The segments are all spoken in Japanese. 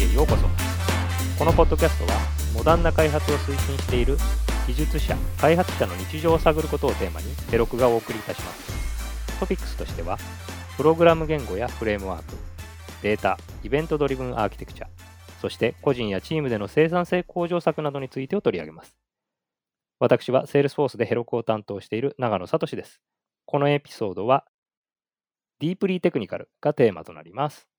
へようこそこのポッドキャストはモダンな開発を推進している技術者開発者の日常を探ることをテーマに Heroku がお送りいたしますトピックスとしてはプログラム言語やフレームワークデータイベントドリブンアーキテクチャそして個人やチームでの生産性向上策などについてを取り上げます私は Salesforce で Heroku を担当している長野聡ですこのエピソードはディープリーテクニカルがテーマとなります。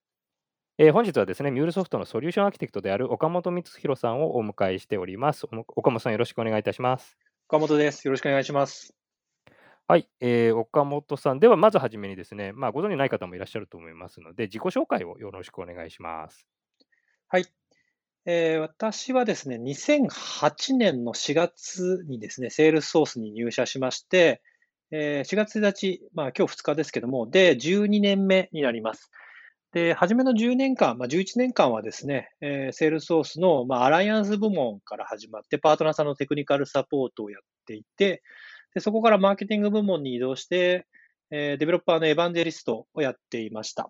えー本日はですね、ミュールソフトのソリューションアーキテクトである岡本光弘さんをお迎えしております。岡本さんよろしくお願いいたします。岡本です。よろしくお願いします。はい、えー岡本さん。では、まずはじめにですね、まあ、ご存じない方もいらっしゃると思いますので、自己紹介をよろしくお願いします。はい。えー私はですね、2008年の4月にですね、セールスソースに入社しまして、えー4月1日、まあ今日2日ですけども、で、12年目になります。で、初めの10年間、まあ、11年間はですね、えーセールスソースの、まあ、アライアンス部門から始まって、パートナーさんのテクニカルサポートをやっていて、でそこからマーケティング部門に移動して、えーデベロッパーのエヴァンジェリストをやっていました。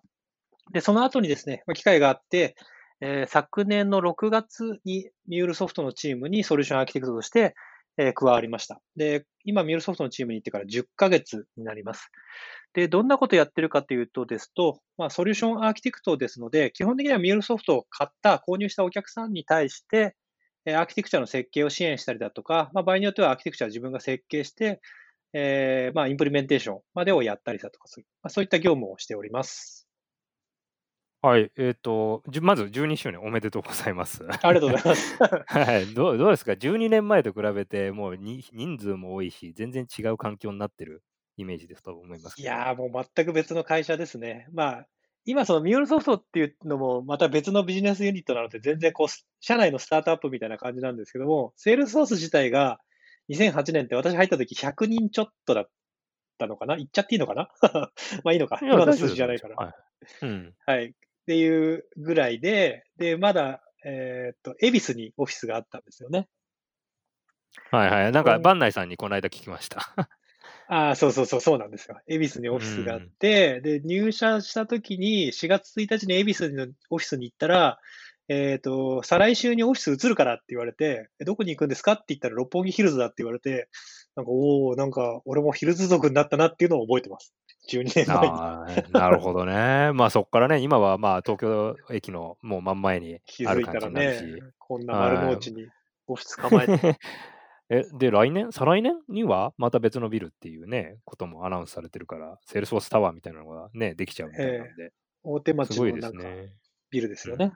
で、その後にですね、機会があって、えー昨年の6月にミュールソフトのチームにソリューションアーキテクトとして、えー加わりました。で、今ミュールソフトのチームに行ってから10ヶ月になります。で、どんなことやってるかというとですと、まあ、ソリューションアーキテクトですので、基本的にはミュールソフトを買った、購入したお客さんに対して、えアーキテクチャの設計を支援したりだとか、まあ、場合によってはアーキテクチャを自分が設計して、えーまあ、インプリメンテーションまでをやったりだとか、そういまあ、そういった業務をしております。はい、えっ、と、じゅまず12周年おめでとうございます。ありがとうございます。はい、どうどうですか ?12 年前と比べて、もうに人数も多いし、全然違う環境になってるイメージですと思います。いやー、もう全く別の会社ですね。まあ、今そのミュールソフトっていうのもまた別のビジネスユニットなので、全然こう、社内のスタートアップみたいな感じなんですけども、セールスソース自体が2008年って私入った時100人ちょっとだったのかな？言っちゃっていいのかな？まあいいのか。今の数字じゃないから。はいうん、はい。っていうぐらいで、で、まだ、えーっと、恵比寿にオフィスがあったんですよね。はいはい。なんか、うん番内さんにこの間聞きました。ああ、そうそうそう、そうなんですよ。恵比寿にオフィスがあって、で、入社した時に、4月1日に恵比寿のオフィスに行ったら、えっ、と、再来週にオフィス移るからって言われて、えどこに行くんですかって言ったら、六本木ヒルズだって言われて、なんか、おおなんか、俺もヒルズ族になったなっていうのを覚えてます。12年前に。なるほどね。まあそこからね、今はまあ東京駅のもう真ん前にある感じ気づいたらになるし。ね、こんな丸の内にオフィス構えて。え、で、来年、再来年にはまた別のビルっていうね、こともアナウンスされてるから、 Salesforce Tower みたいなのがね、できちゃうみたいなんで、大手町のなんかすね。ビルですよね。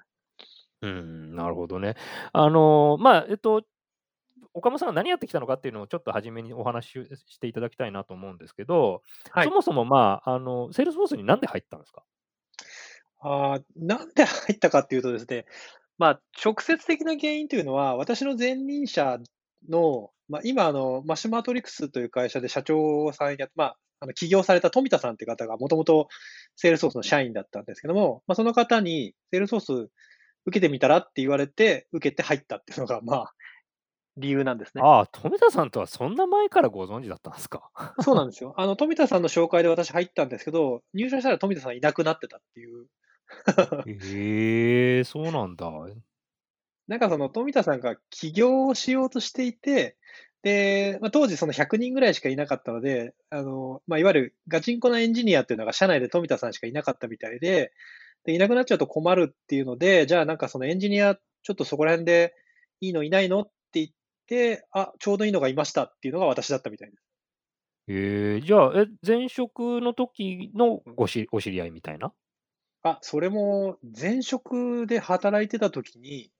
うん、なるほどね。あのーまあ、えっと、岡本さんが何やってきたのかっていうのをちょっと初めにお話ししていただきたいなと思うんですけど、はいそ。もそもまあ、あの、 Salesforce になんで入ったんですか？あーなんで入ったかっていうとですね、まあ、直接的な原因というのは、私の前任者の、まあ、今あの、マッシュマトリックスという会社で社長さんや、まあ、あの起業された富田さんという方がもともとセールスソースの社員だったんですけども、まあ、その方にセールスソース受けてみたらって言われて、受けて入ったっていうのが、まあ、理由なんですね。ああ、富田さんとはそんな前からご存知だったんですか？そうなんですよ。あの、富田さんの紹介で私入ったんですけど、入社したら富田さんいなくなってたっていう。へえそうなんだ。なんかその富田さんが起業をしようとしていて、で、まあ、当時その100人ぐらいしかいなかったので、あの、まあ、いわゆるガチンコなエンジニアっていうのが社内で富田さんしかいなかったみたいで、で、いなくなっちゃうと困るっていうので、じゃあなんかそのエンジニア、ちょっとそこら辺でいいのいないのって言って、あ、ちょうどいいのがいましたっていうのが私だったみたいです。へえじゃあ、え、前職の時のごしお知り合いみたいな？あ、それも前職で働いてた時に、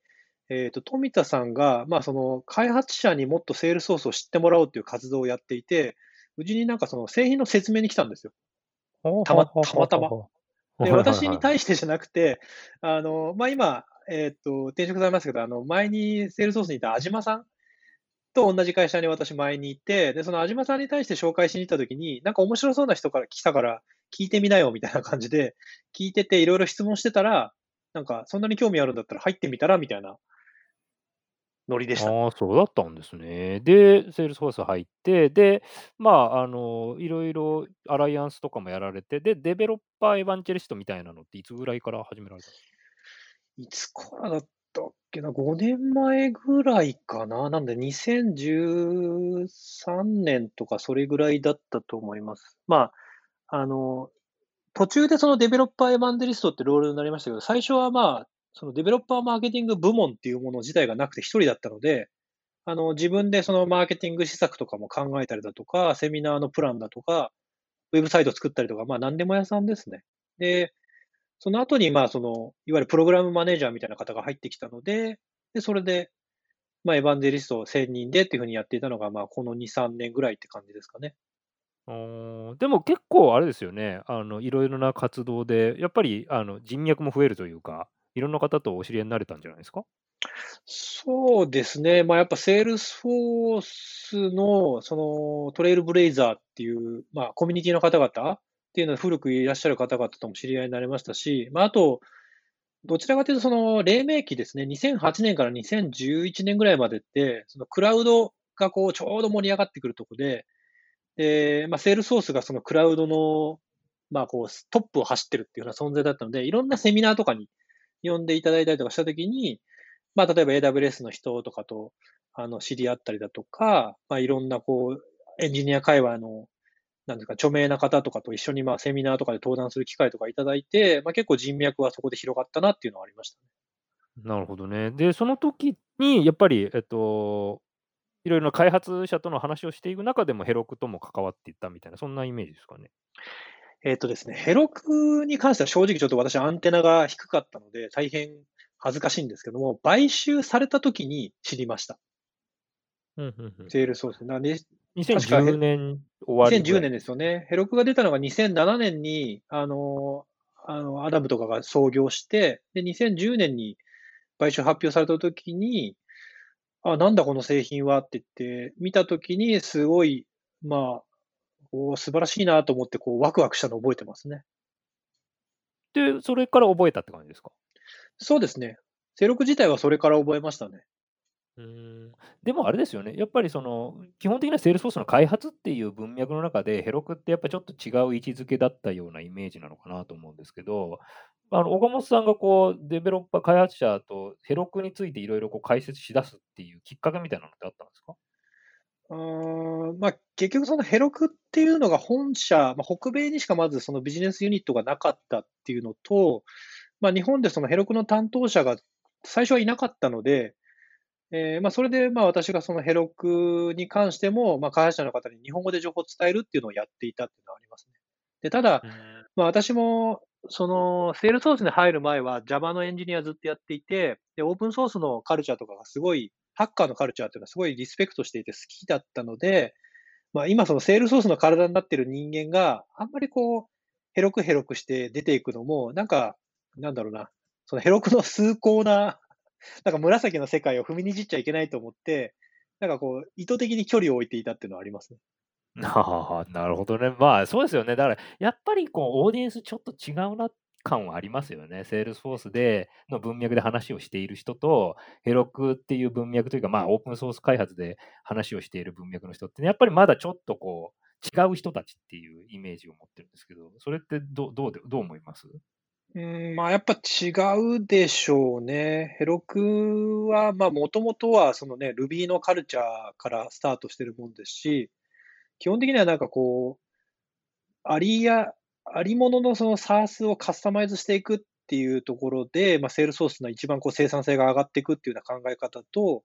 えっと、富田さんが、まあ、その開発者にもっとセールスソースを知ってもらおうという活動をやっていて、うちになんかその製品の説明に来たんですよ。たまたまたまで、私に対してじゃなくて、あの、まあ、今、えっと、転職されましたけど、あの、前にセールスソースにいた安島さんと同じ会社に私前にいて、で、その安島さんに対して紹介しに行った時に、なんか面白そうな人から来たから聞いてみなよみたいな感じで、聞いてていろいろ質問してたら、なんかそんなに興味あるんだったら入ってみたらみたいなノリでした。ああ、そうだったんですね。で、 Salesforce 入って、で、まあ、あの、いろいろアライアンスとかもやられて、で、デベロッパーエヴァンジェリストみたいなのっていつぐらいから始められたんですか？いつからだったっけな、5年前ぐらいかな？なんで2013年とかそれぐらいだったと思います。まあ、あの、途中でそのデベロッパーエヴァンデリストってロールになりましたけど、最初はまあ、そのデベロッパーマーケティング部門っていうもの自体がなくて一人だったので、あの、自分でそのマーケティング施策とかも考えたりだとか、セミナーのプランだとか、ウェブサイト作ったりとか、まあ何でも屋さんですね。で、その後に、まあその、いわゆるプログラムマネージャーみたいな方が入ってきたので、で、それで、まあエヴァンデリスト1000人でっていうふうにやっていたのが、まあこの2、3年ぐらいって感じですかね。でも結構あれですよね、あの、いろいろな活動で、やっぱりあの人脈も増えるというか、いろんな方とお知り合いになれたんじゃないですか？そうですね。まあ、やっぱ Salesforce の、その、 Trailblazer っていう、まあ、コミュニティの方々っていうのは古くいらっしゃる方々とも知り合いになれましたし、まあ、あと、どちらかというと、その、黎明期ですね、2008年から2011年ぐらいまでって、そのクラウドがこう、ちょうど盛り上がってくるとこで、で、まあ、 Salesforce がそのクラウドの、まあ、こう、トップを走ってるっていうような存在だったので、いろんなセミナーとかに呼んでいただいたりとかしたときに、まあ、例えば AWS の人とかと、あの、知り合ったりだとか、まあ、いろんな、こう、エンジニア界隈の、なんですか、著名な方とかと一緒に、まあ、セミナーとかで登壇する機会とかいただいて、まあ、結構人脈はそこで広がったなっていうのはありましたね。なるほどね。で、その時に、やっぱり、えっと、いろいろな開発者との話をしていく中でも、ヘロクとも関わっていったみたいな、そんなイメージですかね。えっとですね、ヘロクに関しては正直ちょっと私アンテナが低かったので、大変恥ずかしいんですけども、買収された時に知りました。うんうんうん。セールスソース。なね、2010年終わり2010年ですよね。ヘロクが出たのが2007年に、あの、あの、アダムとかが創業して、で、2010年に買収発表された時に、あ、なんだこの製品はって言って、見た時にすごい、まあ、お素晴らしいなと思って、こう、ワクワクしたのを覚えてますね。で、それから覚えたって感じですか？そうですね。 Heroku 自体はそれから覚えましたね。うーん。でもあれですよね、やっぱりその、基本的な Salesforce の開発っていう文脈の中で、 Heroku ってやっぱちょっと違う位置づけだったようなイメージなのかなと思うんですけど、あの、岡本さんがこう、デベロッパー開発者とヘロクについていろいろこう解説しだすっていうきっかけみたいなのってあったんですか？うーん、まあ、結局そのヘロクっていうのが本社、まあ、北米にしかまずそのビジネスユニットがなかったっていうのと、まあ、日本でそのヘロクの担当者が最初はいなかったので、えー、まあ、それでまあ私がそのヘロクに関しても、まあ、開発者の方に日本語で情報を伝えるっていうのをやっていたっていうのはありますね。で、ただ、まあ、私も、その、セールソースに入る前は Java のエンジニアずっとやっていて、で、オープンソースのカルチャーとかがすごい、ハッカーのカルチャーっていうのはすごいリスペクトしていて好きだったので、まあ、今そのセールソースの体になってる人間があんまりこう、ヘロクヘロクして出ていくのも、なんかなんだろうな、そのヘロクの崇高な、なんか紫の世界を踏みにじっちゃいけないと思って、なんかこう、意図的に距離を置いていたっていうのはありますね。あ、なるほどね。まあ、そうですよね。だから、やっぱりこう、オーディエンスちょっと違うな感はありますよね。 Salesforce での文脈で話をしている人と、 Heroku っていう文脈というか、まあ、オープンソース開発で話をしている文脈の人って、ね、やっぱりまだちょっとこう、違う人たちっていうイメージを持ってるんですけど、それってどどうでどう思います？うん、まあ、やっぱ違うでしょうね。 Heroku は、まあ、もともとは、そのね、Ruby のカルチャーからスタートしてるもんですし、基本的にはなんかこう、ありや、ありもののその SARS をカスタマイズしていくっていうところで、まあ、セールソースの一番こう生産性が上がっていくっていうような考え方と、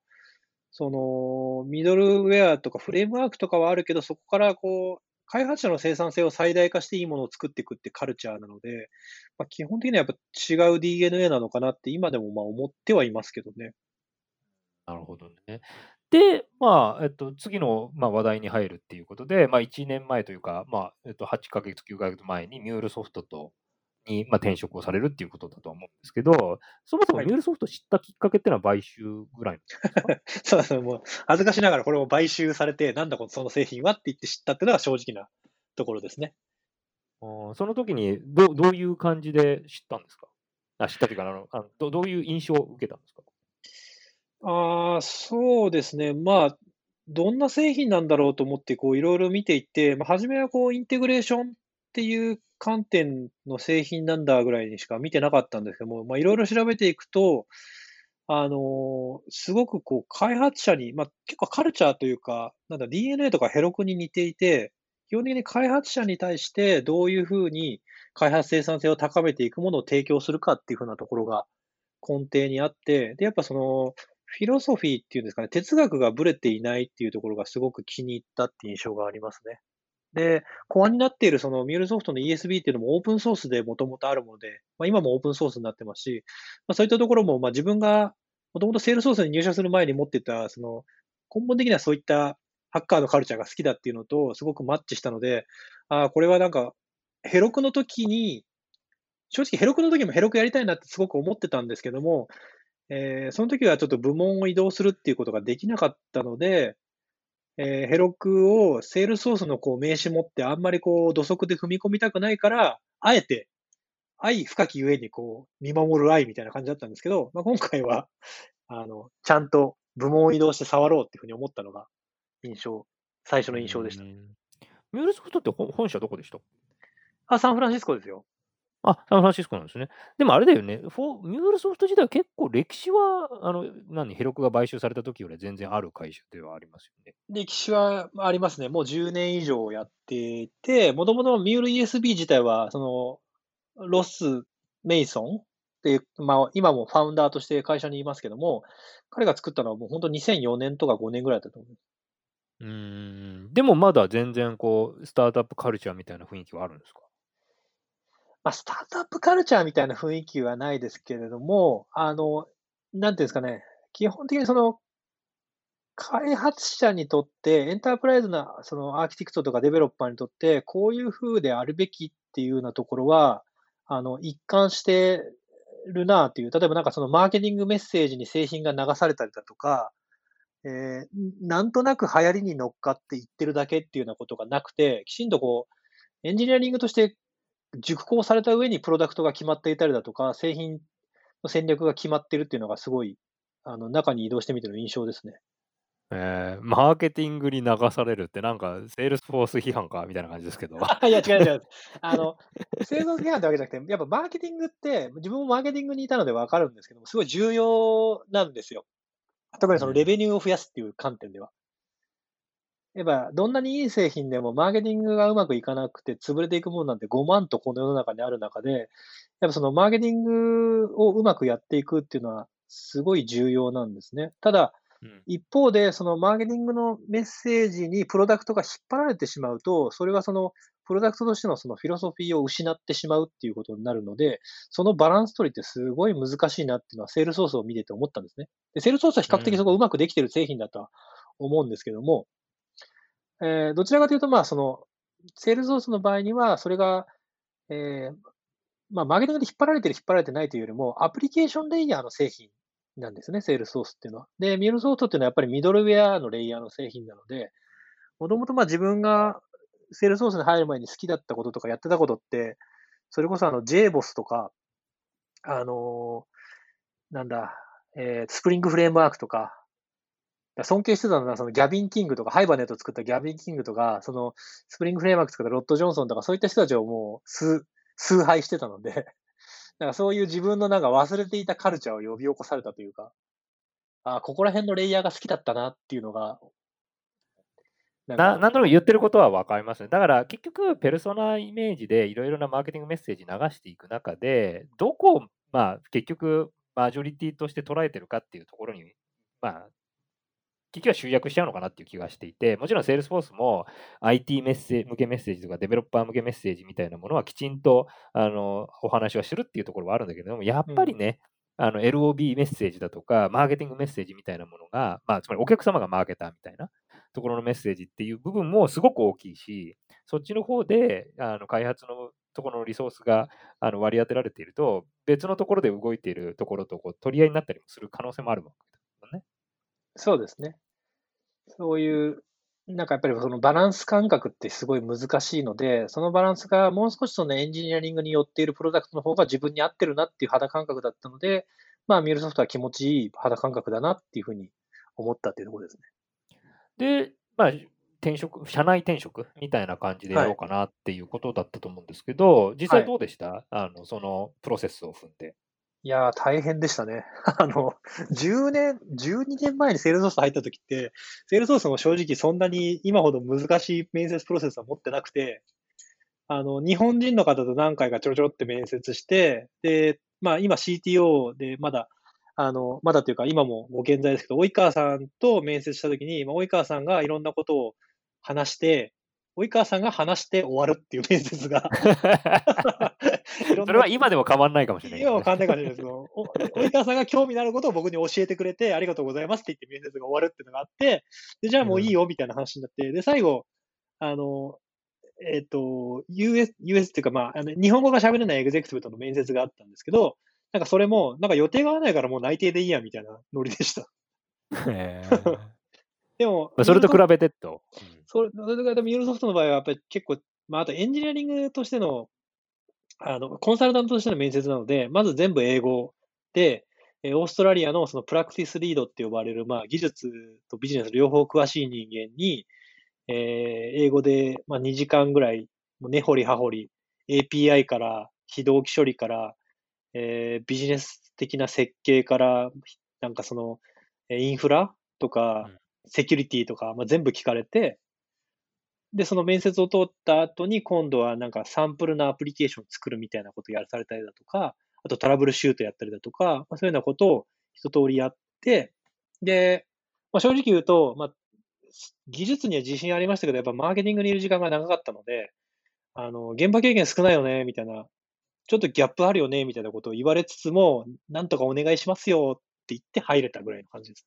その、ミドルウェアとかフレームワークとかはあるけど、そこからこう、開発者の生産性を最大化していいものを作っていくってカルチャーなので、まあ、基本的にはやっぱ違う DNA なのかなって今でもまあ思ってはいますけどね。なるほどね。で、まあ、えっと、次の、まあ、話題に入るっていうことで、まあ、1年前というか、まあ、えっと、8ヶ月、9ヶ月前にミュールソフトと、に、まあ、転職をされるっていうことだと思うんですけど、そもそもミュールソフト知ったきっかけっていうのは買収ぐらいなんですか？そうそう、もう、恥ずかしながらこれも買収されて、なんだこのその製品はって言って知ったっていうのが正直なところですね。あその時にど、どういう感じで知ったんですか？あ知ったというかあのあのど、どういう印象を受けたんですか？ああ、そうですね。まあ、どんな製品なんだろうと思って、こう、いろいろ見ていって、まあ、初めはこう、インテグレーションっていう観点の製品なんだぐらいにしか見てなかったんですけども、まあ、いろいろ調べていくと、あの、すごくこう、開発者に、まあ、結構カルチャーというか、なんだ、DNA とかヘロクに似ていて、基本的に開発者に対してどういうふうに開発生産性を高めていくものを提供するかっていうふうなところが根底にあって、で、やっぱその、フィロソフィーっていうんですかね、哲学がブレていないっていうところがすごく気に入ったって印象がありますね。で、コアになっているそのミュールソフトの ESB っていうのもオープンソースでもともとあるもので、まあ、今もオープンソースになってますし、まあ、そういったところもまあ自分がもともとセールソースに入社する前に持ってた、その根本的にはそういったハッカーのカルチャーが好きだっていうのとすごくマッチしたので、ああ、これはなんかヘロクの時に、正直ヘロクの時もヘロクやりたいなってすごく思ってたんですけども、えー、その時はちょっと部門を移動するっていうことができなかったので、えー、ヘロクをセールソースのこう名刺持ってあんまりこう土足で踏み込みたくないから、あえて愛深きゆえにこう見守る愛みたいな感じだったんですけど、まあ、今回は、あの、ちゃんと部門を移動して触ろうっていうふうに思ったのが印象、最初の印象でした。ミュールソフトって本社どこでした？あ、サンフランシスコですよ。あ、サンフランシスコなんですね。でもあれだよね、フォミュールソフト自体は結構歴史は、あの、何、ヘロクが買収された時より全然ある会社ではありますよね。歴史はありますね。もう10年以上やっていて、もともとミュール ESB 自体は、その、ロス・メイソンっていう、まあ、今もファウンダーとして会社にいますけども、彼が作ったのはもう本当2004年とか5年ぐらいだと思います。うん。でもまだ全然こう、スタートアップカルチャーみたいな雰囲気はあるんですか？まあ、スタートアップカルチャーみたいな雰囲気はないですけれども、あの、なんていうんですかね、基本的にその、開発者にとって、エンタープライズなそのアーキテクトとかデベロッパーにとって、こういう風であるべきっていうようなところは、あの、一貫してるなっていう、例えばなんかそのマーケティングメッセージに製品が流されたりだとか、えー、なんとなく流行りに乗っかって言ってるだけっていうようなことがなくて、きちんとこう、エンジニアリングとして熟考された上にプロダクトが決まっていたりだとか、製品の戦略が決まっているっていうのがすごい、あの、中に移動してみての印象ですね。えー、マーケティングに流されるって、なんか、 Salesforce 批判かみたいな感じですけど。いや、違う違う。あの、セールス批判ってわけじゃなくて、やっぱマーケティングって、自分もマーケティングにいたのでわかるんですけども、すごい重要なんですよ。特にそのレベニューを増やすっていう観点では。やっぱ、どんなにいい製品でも、マーケティングがうまくいかなくて潰れていくものなんて5万とこの世の中にある中で、やっぱそのマーケティングをうまくやっていくっていうのは、すごい重要なんですね。ただ、一方で、そのマーケティングのメッセージにプロダクトが引っ張られてしまうと、それはそのプロダクトとしてのそのフィロソフィーを失ってしまうっていうことになるので、そのバランス取りってすごい難しいなっていうのは、セールソースを見てて思ったんですね。でセールソースは比較的そこうまくできてる製品だとは思うんですけども、えー、どちらかというと、まあ、その、セールスソースの場合には、それが、えー、まあ、マーケティングで引っ張られてる、引っ張られてないというよりも、アプリケーションレイヤーの製品なんですね、セールスソースっていうのは。で、ミルソースっていうのはやっぱりミドルウェアのレイヤーの製品なので、もともとまあ自分が Salesforce に入る前に好きだったこととかやってたことって、それこそあの JBoss とか、あのー、なんだ、えー、 Spring Framework とか、尊敬してたのは、その Gavin King とか、 Hibernate 作った Gavin King とか、その Spring Framework 作った Rod Johnson とか、そういった人たちをもう崇崇拝してたので、だかそういう自分のなんか忘れていたカルチャーを呼び起こされたというか、あここら辺のレイヤーが好きだったなっていうのが、ななんとなく言ってることは分かりますね。だから結局、ペルソナイメージでいろいろなマーケティングメッセージ流していく中で、どこを、まあ、結局、マジョリティとして捉えてるかっていうところに、まあ、結局は集約しちゃうのかなっていう気がしていて、もちろん Salesforce も IT メッセ向けメッセージとかデベロッパー向けメッセージみたいなものはきちんとあのお話はするっていうところはあるんだけども、やっぱりね、うん、あの LOB メッセージだとか、マーケティングメッセージみたいなものが、まあ、つまりお客様がマーケターみたいなところのメッセージっていう部分もすごく大きいし、そっちの方であの開発のところのリソースがあの割り当てられていると、別のところで動いているところとこう取り合いになったりもする可能性もあるわけだね。そうですね。そういう、なんかやっぱりそのバランス感覚ってすごい難しいので、そのバランスがもう少しそのエンジニアリングによっているプロダクトの方が自分に合ってるなっていう肌感覚だったので、まあ、ミュールソフトは気持ちいい肌感覚だなっていうふうに思ったっていうところですね。で、まあ、転職、社内転職みたいな感じでやろうかなっていうことだったと思うんですけど、実際どうでした、あの、そのプロセスを踏んで。いやー、大変でしたね。あの、10年、12年前にセールソース入った時って、セールソースも正直そんなに今ほど難しい面接プロセスは持ってなくて、あの、日本人の方と何回かちょろちょろって面接して、で、まあ今 CTO でまだ、あの、まだというか今もご健在ですけど、及川さんと面接した時に、まあ、及川さんがいろんなことを話して、及川さんが話して終わるっていう面接が それは今でも変わんないかもしれないけどね、今は簡単かもしれないですけど、お及川さんが興味のあることを僕に教えてくれて、ありがとうございますって言って面接が終わるっていうのがあって、でじゃあもういいよみたいな話になって、で、最後、あの、えっ、と、US、US っていうか、まあ、あの日本語が喋れないエグゼクティブとの面接があったんですけど、なんかそれも、なんか予定が合わないからもう内定でいいやみたいなノリでした。へー でも、まあそれと比べてと。それ、それとか、でもユーロソフトの場合はやっぱり結構、まあ、あとエンジニアリングとしての、あの、コンサルタントとしての面接なので、まず全部英語で、えーオーストラリアのそのプラクティスリードって呼ばれる、まあ、技術とビジネス両方詳しい人間に、えー英語で、まあ、2時間ぐらい、根掘り葉掘り、API から、非同期処理から、えービジネス的な設計から、なんかその、えーインフラとかうん、セキュリティとか、まあ、全部聞かれて、で、その面接を通った後に、今度はなんかサンプルのアプリケーションを作るみたいなことをやらされたりだとか、あとトラブルシュートやったりだとか、まあ、そういうようなことを一通りやって、で、まあ、正直言うと、まあ、技術には自信ありましたけど、やっぱマーケティングにいる時間が長かったので、あの、現場経験少ないよね、みたいな、ちょっとギャップあるよね、みたいなことを言われつつも、なんとかお願いしますよって言って入れたぐらいの感じです。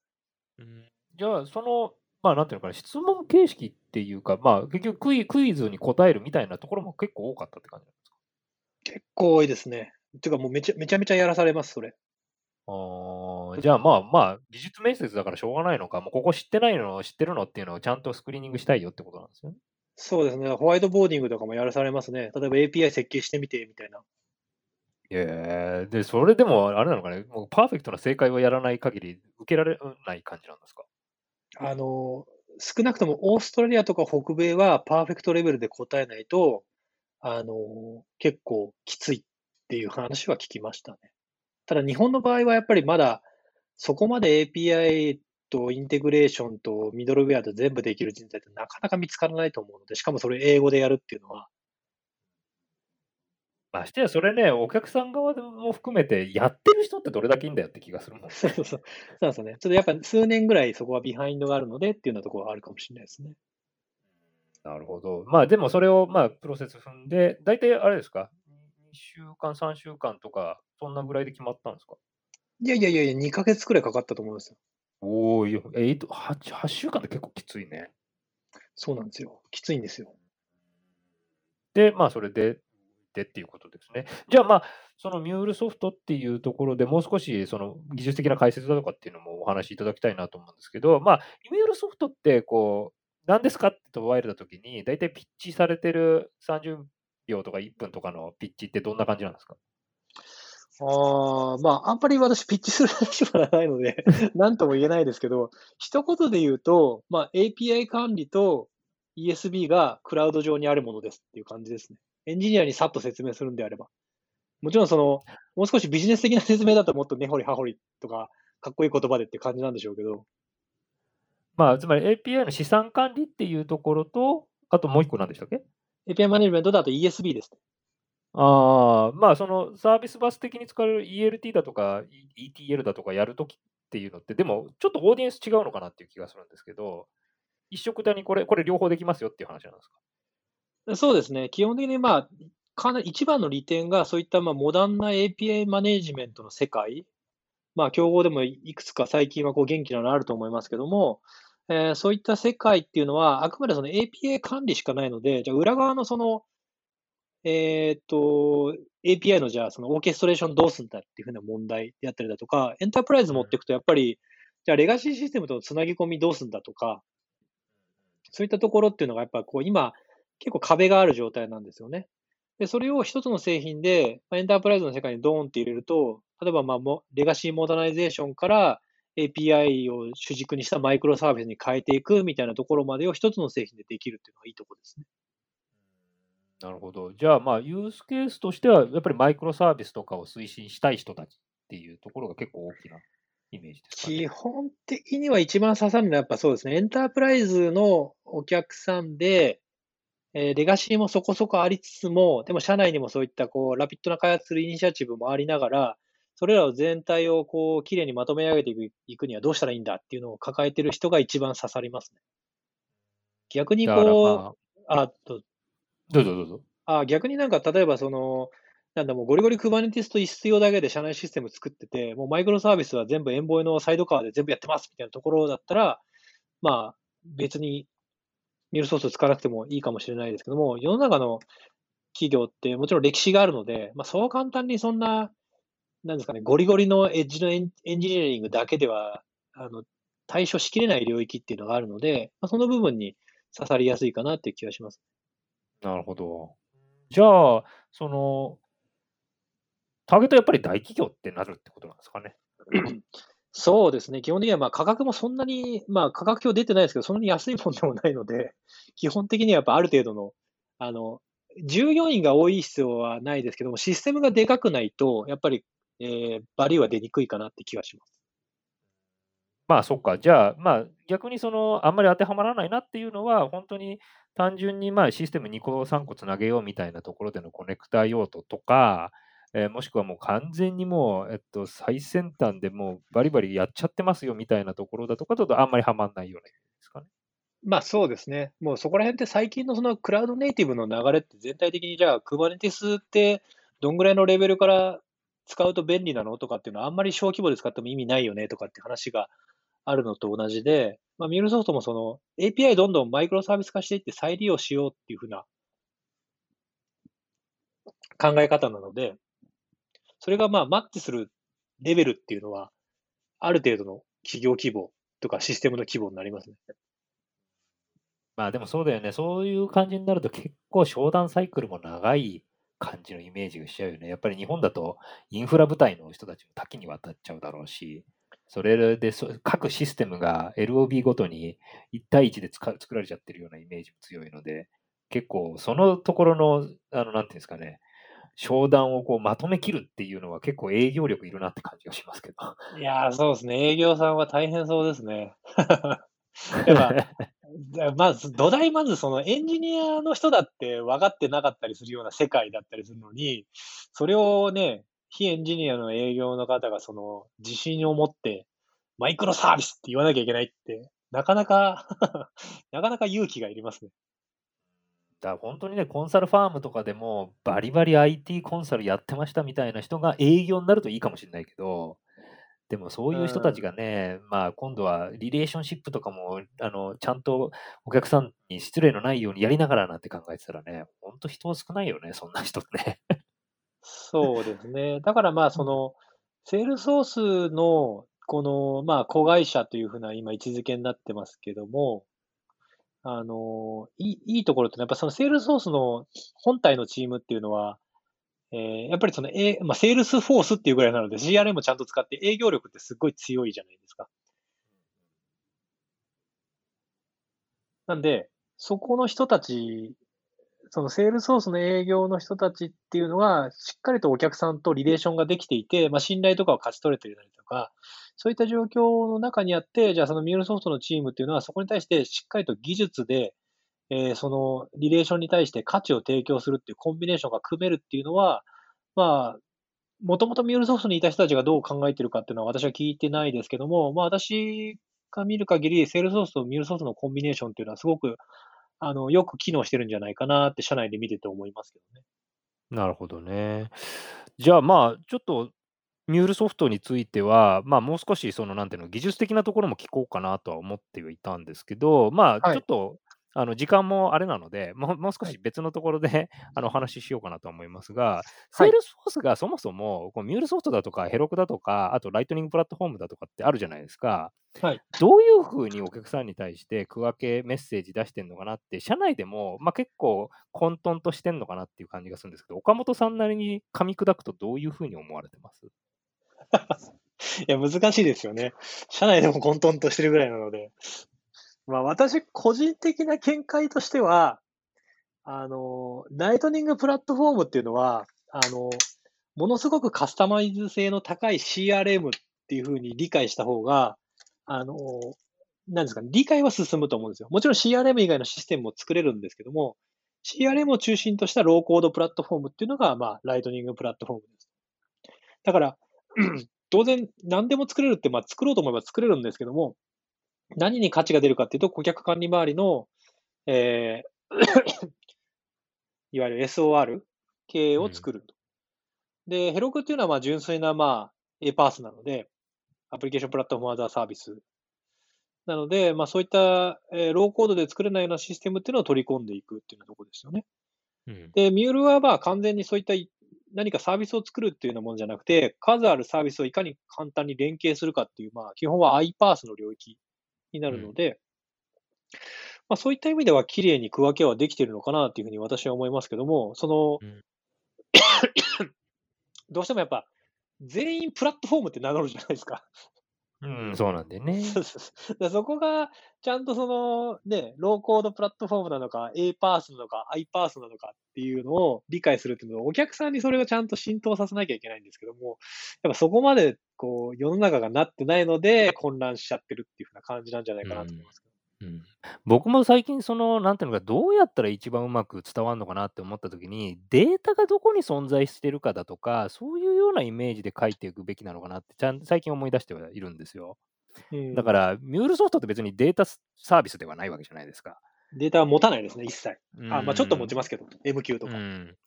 うんじゃあ、その、まあ、なんていうのかな、質問形式っていうか、まあ、結局クイ、クイズに答えるみたいなところも結構多かったって感じなんですか？結構多いですね。ていうかもうめちゃめちゃめちゃやらされます、それ。あーじゃあまあまあ、技術面接だからしょうがないのか、もうここ知ってないの、知ってるのっていうのをちゃんとスクリーニングしたいよってことなんですよね。そうですね。ホワイトボーディングとかもやらされますね。例えば API 設計してみて、みたいな。ええで、それでもあれなのかね、もうパーフェクトな正解をやらない限り受けられない感じなんですか？あの、少なくともオーストラリアとか北米はパーフェクトレベルで答えないと、あの、結構きついっていう話は聞きましたね。ただ日本の場合はやっぱりまだそこまで API とインテグレーションとミドルウェアと全部できる人材ってなかなか見つからないと思うので、しかもそれ英語でやるっていうのは、ましてやそれね、お客さん側でも含めて、やってる人ってどれだけいいんだよって気がするもん。そ うそうそう。そうですよね。ちょっとやっぱ数年ぐらいそこはビハインドがあるのでっていうようなところはあるかもしれないですね。なるほど。まあでもそれをまあプロセス踏んで、大体あれですか ?2 週間、3週間とか、そんなぐらいで決まったんですか？いやいやいやいや、2ヶ月くらいかかったと思いますよ。おお、えーと8、8週間って結構きついね。そうなんですよ。きついんですよ。で、まあそれで、でっていうことですね。じゃあまあ、そのミュールソフトっていうところでもう少しその技術的な解説だとかっていうのもお話しいただきたいなと思うんですけど、まあ、ミュールソフトってこう、何ですかって問われたときに、大体ピッチされてる30秒とか1分とかのピッチってどんな感じなんですか？ああ、まあ、あんまり私ピッチする話はないので、なんとも言えないですけど、一言で言うと、まあ、API 管理と ESB がクラウド上にあるものですっていう感じですね。エンジニアにさっと説明するんであれば。もちろんその、もう少しビジネス的な 説明だともっと根掘り葉掘りとか、かっこいい言葉でって感じなんでしょうけど、まあ、つまり API の資産管理っていうところと、あともう一個何でしたっけ？API マネジメントだと ESB ですね。ああ、まあそのサービスバス的に使われる ELT だとか E- ETL だとかやるときっていうのって、でもちょっとオーディエンス違うのかなっていう気がするんですけど、一色たにこれ、これ両方できますよっていう話なんですか？そうですね。基本的にまあ、かなり一番の利点が、そういったまあモダンな API マネジメントの世界、まあ、競合でもいくつか最近はこう元気なのあると思いますけども、えーそういった世界っていうのは、あくまでその API 管理しかないので、じゃあ裏側のその、えーっと、API のじゃあそのオーケストレーションどうするんだっていうふうな問題であったりだとか、エンタープライズ持っていくとやっぱり、じゃあレガシーシステムとのつなぎ込みどうするんだとか、そういったところっていうのがやっぱこう今、結構壁がある状態なんですよね。で、それを一つの製品で、まあエンタープライズの世界にドーンって入れると、例えばまあもレガシーモダナイゼーションから API を主軸にしたマイクロサービスに変えていくみたいなところまでを一つの製品でできるっていうのがいいところですね。なるほど。じゃあ、まあ、ユースケースとしては、やっぱりマイクロサービスとかを推進したい人たちっていうところが結構大きなイメージですかね。基本的には一番刺さるのはやっぱそうですね。エンタープライズのお客さんで、えーレガシーもそこそこありつつも、でも社内にもそういったこう、ラピッドな開発するイニシアチブもありながら、それらを全体をこう、きれいにまとめ上げていくにはどうしたらいいんだっていうのを抱えてる人が一番刺さりますね。逆にこう、まあ、あ、とどうぞどうぞ。あ、逆になんか例えばその、なんだもうゴリゴリ Kubernetes と必要だけで社内システム作ってて、もうマイクロサービスは全部エンボイのサイドカーで全部やってますみたいなところだったら、まあ別にミュールソース使わなくてもいいかもしれないですけども、世の中の企業ってもちろん歴史があるので、まあそう簡単にそんな、なんですかね、ゴリゴリのエッジのエンエンジニアリングだけでは、あの、対処しきれない領域っていうのがあるので、まあ、その部分に刺さりやすいかなっていう気がします。なるほど。じゃあ、その、ターゲットはやっぱり大企業ってなるってことなんですかね？そうですね。基本的にはまあ価格もそんなに、まあ価格表出てないですけど、そんなに安いもんでもないので、基本的にはやっぱある程度の、あの、従業員が多い必要はないですけども、システムがでかくないと、やっぱり、えーバリューは出にくいかなって気がします。まあ、そっか。じゃあ、まあ、逆にその、あんまり当てはまらないなっていうのは、本当に単純にまあシステム2個、3個つなげようみたいなところでのコネクタ用途とか、えーもしくはもう完全にもう、えっと、最先端でもうバリバリやっちゃってますよみたいなところだとかだとあんまりはまんないようなですかね。まあそうですね。もうそこら辺って最近のそのクラウドネイティブの流れって全体的にじゃあ Kubernetes ってどんぐらいのレベルから使うと便利なのとかっていうのはあんまり小規模で使っても意味ないよねとかって話があるのと同じで、まあミュールソフトもその API どんどんマイクロサービス化していって再利用しようっていうふうな考え方なので、それがまあマッチするレベルっていうのはある程度の企業規模とかシステムの規模になりますね。まあでもそうだよね。そういう感じになると結構商談サイクルも長い感じのイメージがしちゃうよね。やっぱり日本だとインフラ部隊の人たちも多岐にわたっちゃうだろうし、それで各システムが LOB ごとに1対1で作られちゃってるようなイメージも強いので、結構そのところの、あの、なんていうんですかね、商談をこうまとめきるっていうのは結構営業力いるなって感じがしますけど。いやー、そうですね。営業さんは大変そうですね。やっぱ、まず、土台まずそのエンジニアの人だって分かってなかったりするような世界だったりするのに、それをね、非エンジニアの営業の方がその自信を持って、マイクロサービスって言わなきゃいけないって、なかなか なかなか勇気がいりますね。だ本当にね、コンサルファームとかでもバリバリ IT コンサルやってましたみたいな人が営業になるといいかもしれないけど、でもそういう人たちがね、まあ今度はリレーションシップとかも、あの、ちゃんとお客さんに失礼のないようにやりながらなんて考えてたらね、本当人少ないよね、そんな人ってね。そうですね。だからまあ、その、セールソースの、この、まあ、子会社というふうな今位置づけになってますけども、あの、いい、いいところってのはやっぱその Salesforce の本体のチームっていうのは、えーやっぱりその、えまあ、 Salesforce っていうぐらいなので CRM もちゃんと使って営業力ってすごい強いじゃないですか。なんで、そこの人たち、そのセールソースの営業の人たちっていうのが、しっかりとお客さんとリレーションができていて、まあ、信頼とかを勝ち取れていたりとか、そういった状況の中にあって、じゃあそのミュールソフトのチームっていうのは、そこに対してしっかりと技術で、えーそのリレーションに対して価値を提供するっていうコンビネーションが組めるっていうのは、まあ、もともとミュールソフトにいた人たちがどう考えてるかっていうのは私は聞いてないですけども、まあ私が見る限り、セールソースとミュールソフトのコンビネーションっていうのはすごく、あの、よく機能してるんじゃないかなって社内で見てて思いますけどね。なるほどね。じゃあまあ、ちょっと MuleSoft については、まあもう少しそのなんていうの、技術的なところも聞こうかなとは思ってはいたんですけど、まあはいちょっと、あの時間もあれなので、もうもう少はいし別のところで あのお話ししようかなと思いますが、 Salesforce がそもそもこう MuleSoft だとか Heroku だとか、あと Lightning Platform だとかってあるじゃないですか。はい。どういうふうにお客さんに対して区分けメッセージ出してんのかなって、社内でも、まあ、結構混沌としてんのかなっていう感じがするんですけど、岡本さんなりに噛み砕くとどういうふうに思われてます？いや、難しいですよね。社内でも混沌としてるぐらいなので。まあ、私、個人的な見解としては、あの、ライトニングプラットフォームっていうのは、あの、ものすごくカスタマイズ性の高い CRM っていうふうに理解した方が、あの、なんですかね、理解は進むと思うんですよ。もちろん CRM 以外のシステムも作れるんですけども、CRM を中心としたローコードプラットフォームっていうのが、まあ、ライトニングプラットフォームです。だから、当然、何でも作れるって、まあ、作ろうと思えば作れるんですけども、何に価値が出るかっていうと、顧客管理周りの、えー いわゆる SOR 系を作ると。うん、で、ヘロクっていうのは、まあ、純粋な、まあ、A パースなので、アプリケーションプラットフォームアザーサービス。なので、まあ、そういった、えー、ローコードで作れないようなシステムっていうのを取り込んでいくっていうところですよね。うん、で、ミュールはまあ完全にそういった何かサービスを作るっていうようなものじゃなくて、数あるサービスをいかに簡単に連携するかっていう、まあ、基本は iPaaS の領域になるので、うん、まあ、そういった意味では綺麗に区分けはできているのかなというふうに私は思いますけども、その、うん、どうしてもやっぱ、全員プラットフォームって名乗るじゃないですか。うん、そうなんでね。そこが、ちゃんとその、ね、ローコードプラットフォームなのか、A パースなのか、I パースなのかっていうのを理解するっていうのは、お客さんにそれをちゃんと浸透させなきゃいけないんですけども、やっぱそこまで、こう、世の中がなってないので、混乱しちゃってるっていうふうな感じなんじゃないかなと思います。うん、僕も最近その、なんていうのか、どうやったら一番うまく伝わるのかなって思った時に、データがどこに存在してるかだとか、そういうようなイメージで書いていくべきなのかなって、ちゃん最近思い出してはいるんですよ。だから、ミュールソフトって別にデータサービスではないわけじゃないですか。データは持たないですね、一切。あまあ、ちょっと持ちますけど、MQ とか、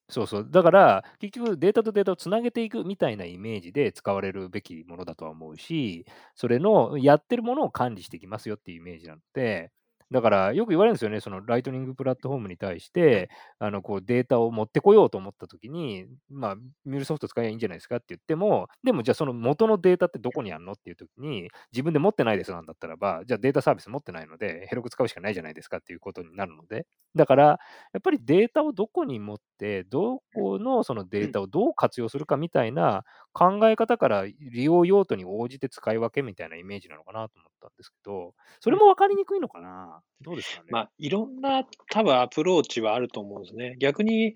そうそう。だから、結局データとデータをつなげていくみたいなイメージで使われるべきものだとは思うし、それのやってるものを管理していきますよっていうイメージなので、だからよく言われるんですよね、そのライトニングプラットフォームに対して、あのこうデータを持ってこようと思ったときに、まあ、ミュールソフト使えばいいんじゃないですかって言っても、でもじゃあその元のデータってどこにあるのっていうときに、自分で持ってないですなんだったらば、じゃあデータサービス持ってないので、 Heroku 使うしかないじゃないですかっていうことになるので、だから、やっぱりデータをどこに持って、どこのそのデータをどう活用するかみたいな考え方から利用用途に応じて使い分けみたいなイメージなのかなと思ったんですけど、それも分かりにくいのかな？どうですかね？まあ、いろんな多分アプローチはあると思うんですね。逆に、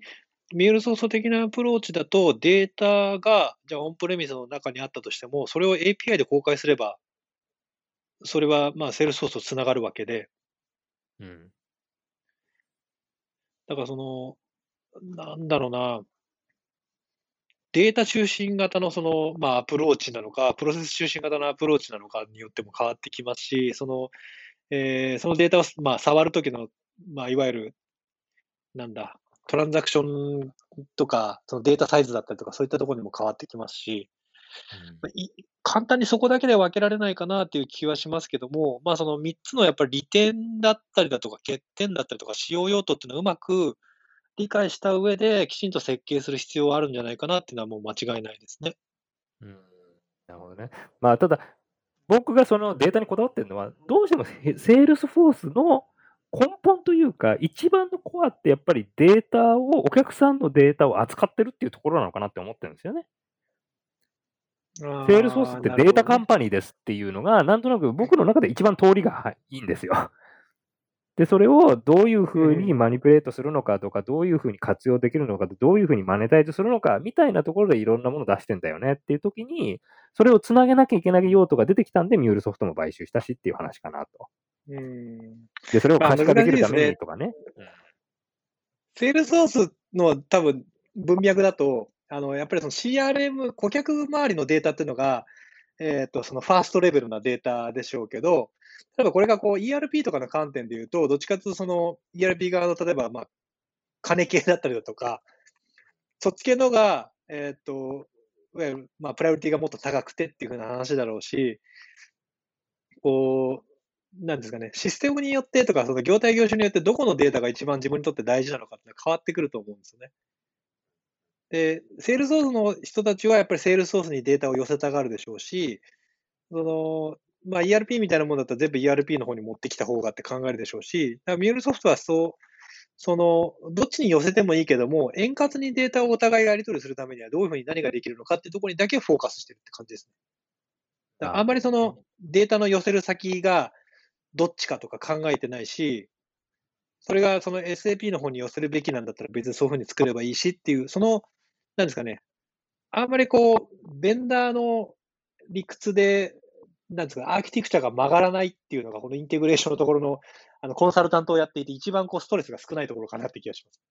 ミュールソース的なアプローチだと、データが、じゃあオンプレミスの中にあったとしても、それを API で公開すれば、それはまあセールスソースとつながるわけで、うん。だからその、なんだろうな、データ中心型のその、まあ、アプローチなのか、プロセス中心型のアプローチなのかによっても変わってきますし、その、えー、そのデータを、まあ、触るときの、まあ、いわゆる、なんだ、トランザクションとか、そのデータサイズだったりとか、そういったところにも変わってきますし、うん、簡単にそこだけで分けられないかなという気はしますけども、まあ、その3つのやっぱり利点だったりだとか、欠点だったりとか、使用用途っていうのをうまく理解した上で、きちんと設計する必要はあるんじゃないかなっていうのはもう間違いないですね。うん、なるほどね。まあ、ただ、僕がそのデータにこだわってるのは、どうしてもセールスフォースの根本というか、一番のコアってやっぱりデータを、お客さんのデータを扱ってるっていうところなのかなって思ってるんですよね。セールスフォースってデータカンパニーですっていうのが、なんとなく僕の中で一番通りがいいんですよ。で、それをどういうふうに manipulate するのかとか、どういうふうに活用できるのか、どういうふうにマネタイズするのか、みたいなところでいろんなものを出してんだよねっていう時に、それをつなげなきゃいけない用途が出てきたんで、ミュールソフトも買収したしっていう話かなと。うん。で、それを可視化できるためにとかね。ねセールスフォースの多分文脈だと、あの、やっぱりその CRM、顧客周りのデータっていうのが、えっ、ー、と、そのファーストレベルなデータでしょうけど、例えばこれがこう ERP とかの観点で言うと、どっちかというとその ERP 側の例えばまあ、金系だったりだとか、そっち系のが、えっ、ー、と、まあ、プライオリティがもっと高くてっていうふうな話だろうし、こう、なんですかね、システムによってとか、その業態業種によってどこのデータが一番自分にとって大事なのかって変わってくると思うんですよね。で、セールソースの人たちはやっぱりセールソースにデータを寄せたがるでしょうし、その、まあ、ERP みたいなものだったら全部 ERP の方に持ってきた方がって考えるでしょうし、だからミュールソフトはそう、その、どっちに寄せてもいいけども、円滑にデータをお互いやり取りするためにはどういうふうに何ができるのかっていうところにだけフォーカスしてるって感じですね。あんまりそのデータの寄せる先がどっちかとか考えてないし、それがその SAP の方に寄せるべきなんだったら別にそういうふうに作ればいいしっていう、その、なんですかね、あんまりこう、ベンダーの理屈で、なんですか、アーキテクチャが曲がらないっていうのが、このインテグレーションのところの、あの、コンサルタントをやっていて、一番こう、ストレスが少ないところかなって気がします。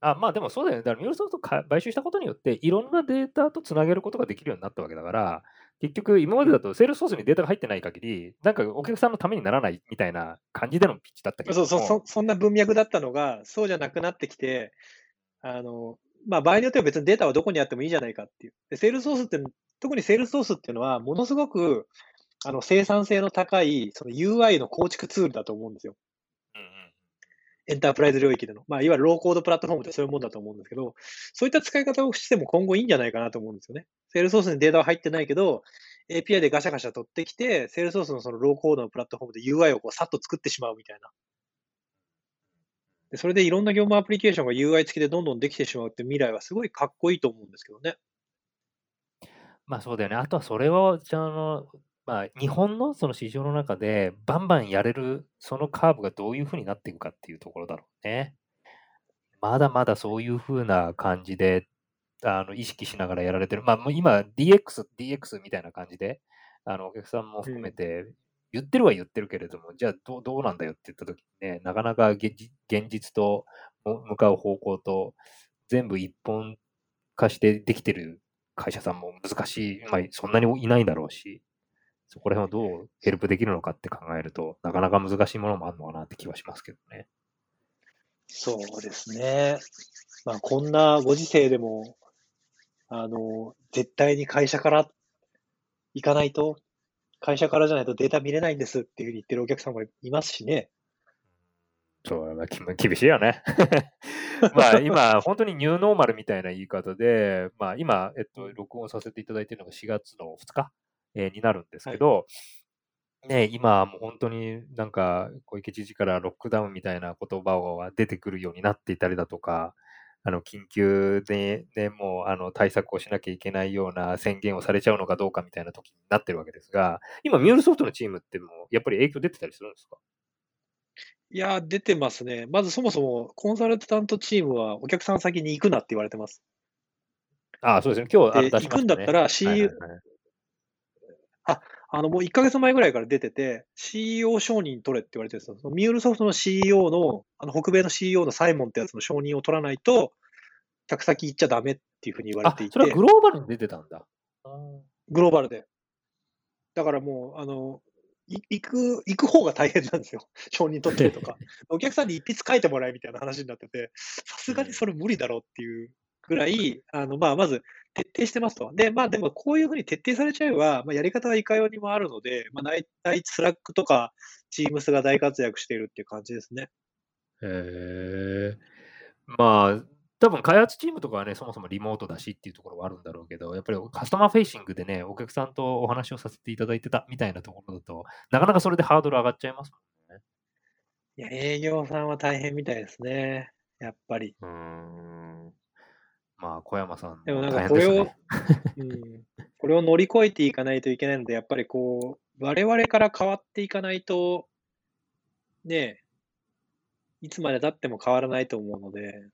あまあでもそうだよね。だからミュールソフトか買収したことによって、いろんなデータとつなげることができるようになったわけだから、結局、今までだとセールスソースにデータが入ってない限り、なんかお客さんのためにならないみたいな感じでのピッチだったけどそうそうそ、そんな文脈だったのが、そうじゃなくなってきて、あの、まあ、場合によっては別にデータはどこにあってもいいじゃないかっていう。でセールスソースって、特にセールスソースっていうのは、ものすごくあの生産性の高いその UI の構築ツールだと思うんですよ。エンタープライズ領域での。まあ、いわゆるローコードプラットフォームってそういうもんだと思うんですけど、そういった使い方をしても今後いいんじゃないかなと思うんですよね。セールソースにデータは入ってないけど、API でガシャガシャ取ってきて、セールソースのそのローコードのプラットフォームで UI をこうさっと作ってしまうみたいな。でそれでいろんな業務アプリケーションが UI 付きでどんどんできてしまうって未来はすごいかっこいいと思うんですけどね。まあそうだよね。あとはそれを、じゃあの、まあ、日本のその市場の中でバンバンやれるそのカーブがどういうふうになっていくかっていうところだろうね。まだまだそういうふうな感じであの意識しながらやられてる。まあ、今 DX、DX みたいな感じで、あのお客さんも含めて言ってるは言ってるけれども、じゃあどうどうなんだよって言った時にね、なかなか現実と向かう方向と全部一本化してできてる会社さんも難しい、まあ、そんなにいないだろうし、そこら辺をどうヘルプできるのかって考えると、なかなか難しいものもあるのかなって気はしますけどね。そうですね。まあ、こんなご時世でも、あの、絶対に会社から行かないと、会社からじゃないとデータ見れないんですっていうふうに言ってるお客さんもいますしね。そう、まあ、厳しいよね。まあ今、本当にニューノーマルみたいな言い方で、まあ今、えっと、録音させていただいているのが4月の2日えー、になるんですけど、はい、ね、今もう本当になんか小池知事からロックダウンみたいな言葉が出てくるようになっていたりだとか、あの緊急で、ね、もうあの対策をしなきゃいけないような宣言をされちゃうのかどうかみたいな時になってるわけですが、今、ミュールソフトのチームってもやっぱり影響出てたりするんですか？いや、出てますね。まずそもそもコンサルタントチームはお客さん先に行くなって言われてます。ああ、そうですね。今日、ね、行くんだったら CEO、はいはいはい、あ、あの、もう1ヶ月前ぐらいから出てて、CEO 承認取れって言われてるんですよ。ミュールソフトの CEO の、あの、北米の CEO のサイモンってやつの承認を取らないと、客先行っちゃダメっていうふうに言われていて。それはグローバルに出てたんだ。グローバルで。だからもう、あの、行く、行く方が大変なんですよ。承認取ってとか。お客さんに一筆書いてもらえみたいな話になってて、さすがにそれ無理だろうっていうぐらい、あの、まあ、まず徹底してますと。で、まあ、でもこういうふうに徹底されちゃえば、まあ、やり方はいかようにもあるので、まあ、大体スラックとか、チームスが大活躍しているっていう感じですね。へえ。まあ、多分開発チームとかはね、そもそもリモートだしっていうところはあるんだろうけど、やっぱり customer facing でね、お客さんとお話をさせていただいてたみたいなところだと、なかなかそれでハードル上がっちゃいますもんね。いや、営業さんは大変みたいですね。やっぱり。うん。まあ、小山さん、でもなんかこれを、うん、これを乗り越えていかないといけないので、やっぱりこう、我々から変わっていかないと、ねいつまでたっても変わらないと思うので。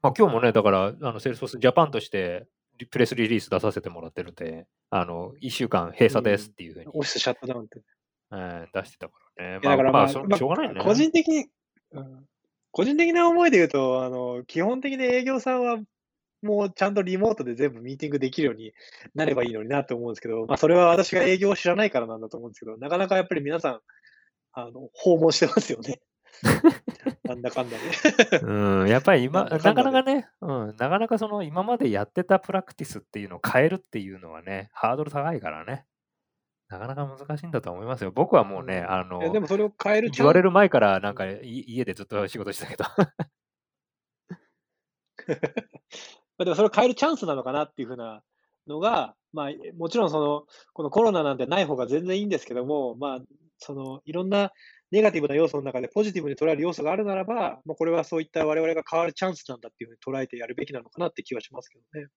まあ、今日もね、だから、あのセールスフォースジャパンとしてプレスリリース出させてもらってるんで、あの1週間閉鎖ですっていうふうに、オフィスシャットダウンって。えー、出してたからね。まあ、だからまあ、まあ、しょうがないね。個人的に、うん、個人的な思いで言うと、あの、基本的に営業さんは、もうちゃんとリモートで全部ミーティングできるようになればいいのになと思うんですけど、まあ、それは私が営業を知らないからなんだと思うんですけど、なかなかやっぱり皆さん、あの、訪問してますよね。なんだかんだね。うん、やっぱり今、なかなかね、うん、なかなかその今までやってたプラクティスっていうのを変えるっていうのはね、ハードル高いからね。なかなか難しいんだと思いますよ。僕はもうね、あの、でもそれを変える言われる前からなんか家でずっと仕事してたけど。でもそれを変えるチャンスなのかなっていうふうなのが、まあ、もちろんその、このコロナなんてない方が全然いいんですけども、まあ、その、いろんなネガティブな要素の中でポジティブに捉える要素があるならば、まあ、これはそういった我々が変わるチャンスなんだっていうふうに捉えてやるべきなのかなって気はしますけどね。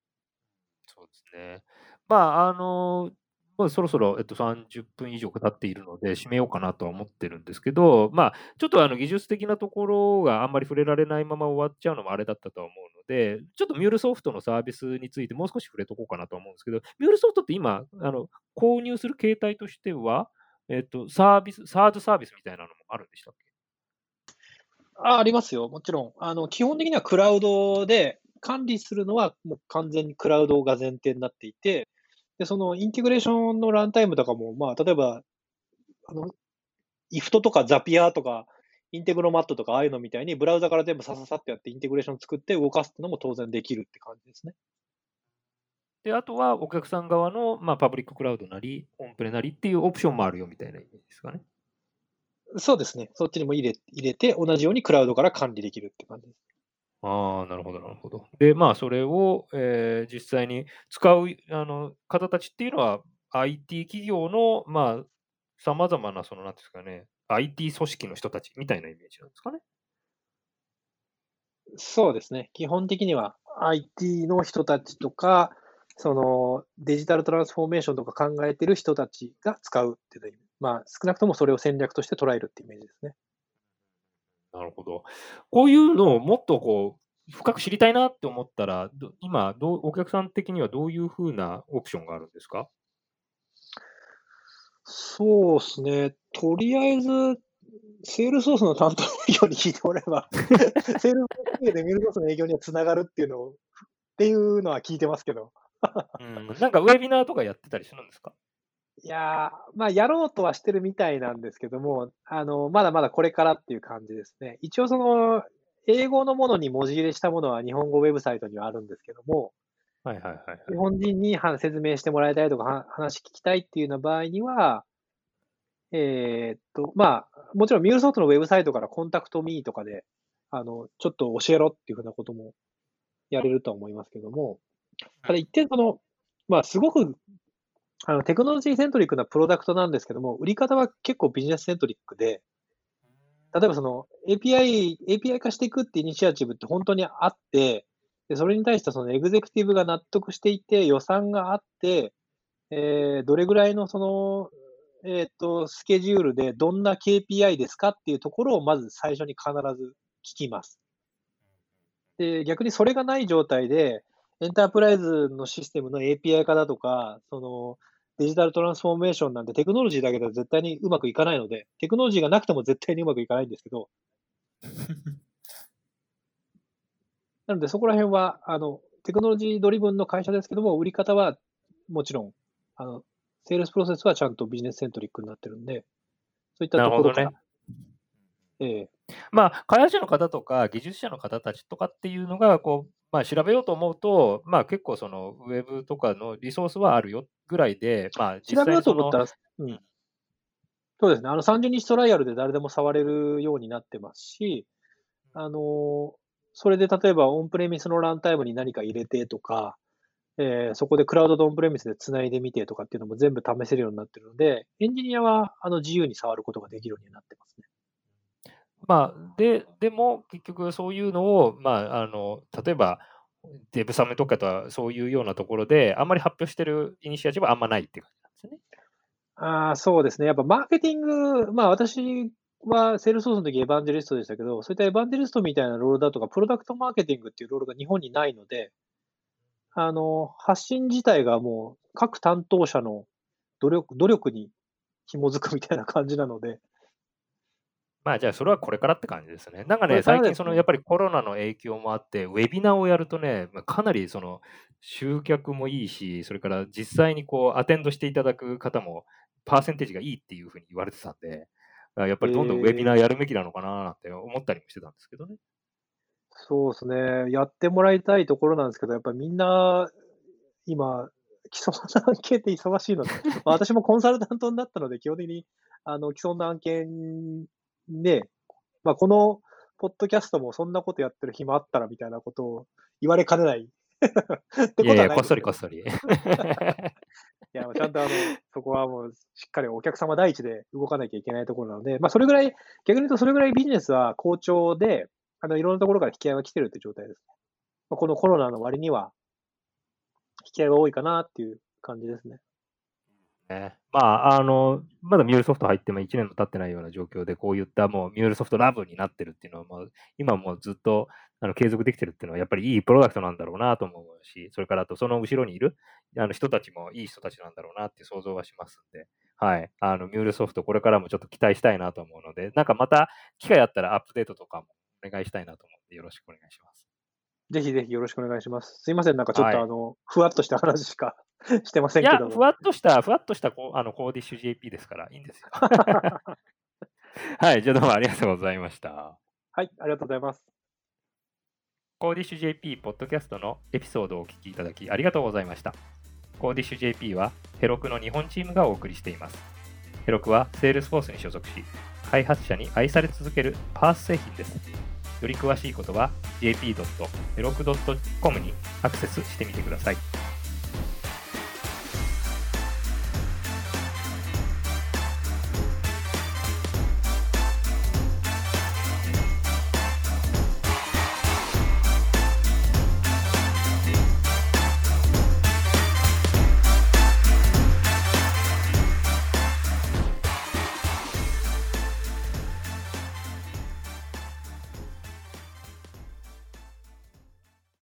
そうですね。まあ、あの、もうそろそろ、えっと、30分以上経っているので、締めようかなとは思ってるんですけど、まあ、ちょっとあの技術的なところがあんまり触れられないまま終わっちゃうのもあれだったとは思うので、ちょっとミュールソフトのサービスについてもう少し触れとこうかなと思うんですけど、ミュールソフトって今、あの購入する形態としては、えっと、サービス、サードサービスみたいなのもあるんでしたっけ？あありますよ。もちろん。あの、基本的にはクラウドで管理するのはもう完全にクラウドが前提になっていて、で、そのインテグレーションのランタイムとかも、まあ、例えば、あの、IFT とかザピアとか、インテグロマットとかああいうのみたいに、ブラウザから全部さささってやってインテグレーション作って動かすっていうのも当然できるって感じですね。で、あとはお客さん側の、まあ、パブリッククラウドなり、オンプレなりっていうオプションもあるよみたいなイメージですかね。そうですね。そっちにも入れ入れて、同じようにクラウドから管理できるって感じです。ああ、なるほど、なるほど。で、まあ、それを、えー実際に使うあの方たちっていうのは、IT 企業の、まあ、さまざまな、その、なんていうんですかね、IT 組織の人たちみたいなイメージなんですかね。そうですね。基本的には IT の人たちとか、そのデジタルトランスフォーメーションとか考えてる人たちが使うっていう。まあ、少なくともそれを戦略として捉えるってイメージですね。なるほど。こういうのをもっとこう、深く知りたいなって思ったら、ど今どう、お客さん的にはどういうふうなオプションがあるんですか？そうですね。とりあえず、セールソースの担当営業に聞いてもらえば、セールソースでメールソースの営業にはつながるっていうのを、っていうのは聞いてますけど。うん、なんかウェビナーとかやってたりするんですか？いやー、まあ、やろうとはしてるみたいなんですけども、あの、まだまだこれからっていう感じですね。一応その、英語のものに文字入れしたものは日本語ウェブサイトにはあるんですけども、はいはいはいはい。日本人には説明してもらいたいとか、は話聞きたいっていうような場合には、えーっと、まあ、もちろんミュールソフトのウェブサイトからコンタクトミーとかで、あの、ちょっと教えろっていうふうなこともやれるとは思いますけども、ただ一点その、まあ、すごく、あの、テクノロジーセントリックなプロダクトなんですけども、売り方は結構ビジネスセントリックで、例えばその API、API 化していくってイニシアチブって本当にあって、で、それに対してそのエグゼクティブが納得していて、予算があって、えーどれぐらいのその、えっと、スケジュールでどんな KPI ですかっていうところをまず最初に必ず聞きます。で、逆にそれがない状態で、エンタープライズのシステムの API 化だとか、そのデジタルトランスフォーメーションなんてテクノロジーだけでは絶対にうまくいかないので、テクノロジーがなくても絶対にうまくいかないんですけど、なのでそこら辺は、あの、テクノロジードリブンの会社ですけども、売り方はもちろん、あの、セールスプロセスはちゃんとビジネスセントリックになってるんで、そういったところから、。ええ。まあ、開発者の方とか技術者の方たちとかっていうのが、こう、まあ、調べようと思うと、まあ、結構そのウェブとかのリソースはあるよぐらいで、まあ、実調べようと思ったら、うん。そうですね。あの、30日トライアルで誰でも触れるようになってますし、あの、それで例えばオンプレミスのランタイムに何か入れてとか、えーそこでクラウドとオンプレミスで繋いでみてとかっていうのも全部試せるようになってるので、エンジニアはあの自由に触ることができるようになってますね。まあ、で、でも結局そういうのを、まあ、あの、例えば、デブサムとかとはそういうようなところで、あんまり発表してるイニシアチブはあんまないっていう感じなんですね。あ、そうですね。やっぱマーケティング、まあ私はセールスソースの時エヴァンジェリストでしたけど、そういったエヴァンジェリストみたいなロールだとか、プロダクトマーケティングっていうロールが日本にないので、あの、発信自体がもう各担当者の努力、努力に紐づくみたいな感じなので、まあじゃあそれはこれからって感じですね。なんかね、最近そのやっぱりコロナの影響もあって、ウェビナーをやるとね、まあかなりその集客もいいし、それから実際にこうアテンドしていただく方もパーセンテージがいいっていうふうに言われてたんで、あやっぱりどんどんウェビナーやるべきなのかななんて思ったりもしてたんですけどね。そうですね。やってもらいたいところなんですけど、やっぱりみんな、今、既存の案件って忙しいので、まあ私もコンサルタントになったので、基本的に、あの、既存の案件で、まあ、このポッドキャストもそんなことやってる暇あったらみたいなことを言われかねない。ってことはないいやいや、こっそりこっそそり。いや、ちゃんとあの、そこはもうしっかりお客様第一で動かなきゃいけないところなので、まあ、それぐらい、逆に言うとそれぐらいビジネスは好調で、あの、いろんなところから引き合いが来てるって状態です。まあ、このコロナの割には、引き合いが多いかなっていう感じですね。ね、まあ、あの、まだミュールソフト入っても1年も経ってないような状況で、こういったもうミュールソフトラブになってるっていうのは、まあ、今もずっとあの継続できてるっていうのは、やっぱりいいプロダクトなんだろうなと思うし、それからあとその後ろにいるあの人たちもいい人たちなんだろうなって想像はしますんで、はい。あの、ミュールソフトこれからもちょっと期待したいなと思うので、なんかまた機会あったらアップデートとかもお願いしたいなと思ってよろしくお願いします。ぜひぜひよろしくお願いします。すいません、なんかちょっとあの、はい、ふわっとした話しか してませんけど。いや、ふわっとした、ふわっとしたあのコーディッシュ JP ですから、いいんですよ。はい、じゃあどうもありがとうございました。はい、ありがとうございます。コーディッシュ JP ポッドキャストのエピソードをお聞きいただきありがとうございました。コーディッシュ JP はヘロクの日本チームがお送りしています。ヘロクは Salesforce に所属し、開発者に愛され続けるパース製品です。より詳しいことは jp.elok.com にアクセスしてみてください。